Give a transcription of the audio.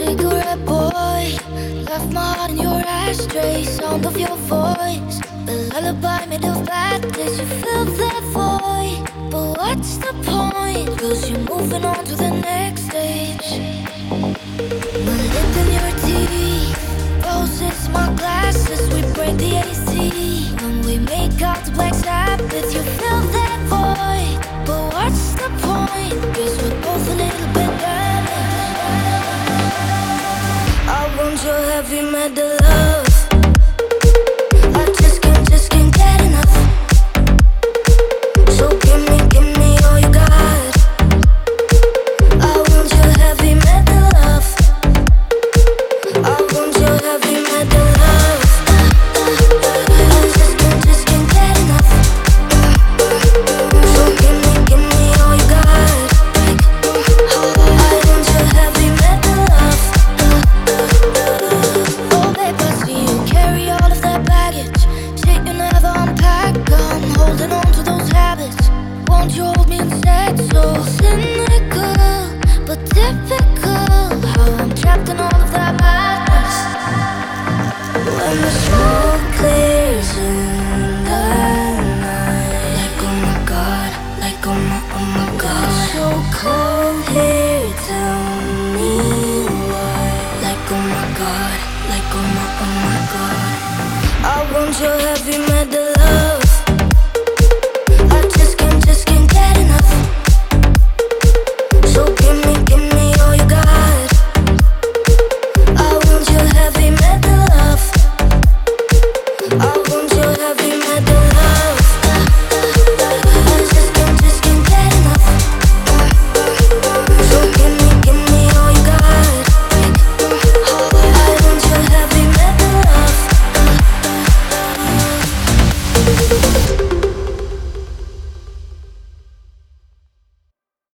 cigarette boy. Left my heart in your ashtray. Sound of your voice. The lullaby made of bad days. You fill that void. But what's the point? Cause you're moving on to the next stage. Heavy metal love. So heavy metal.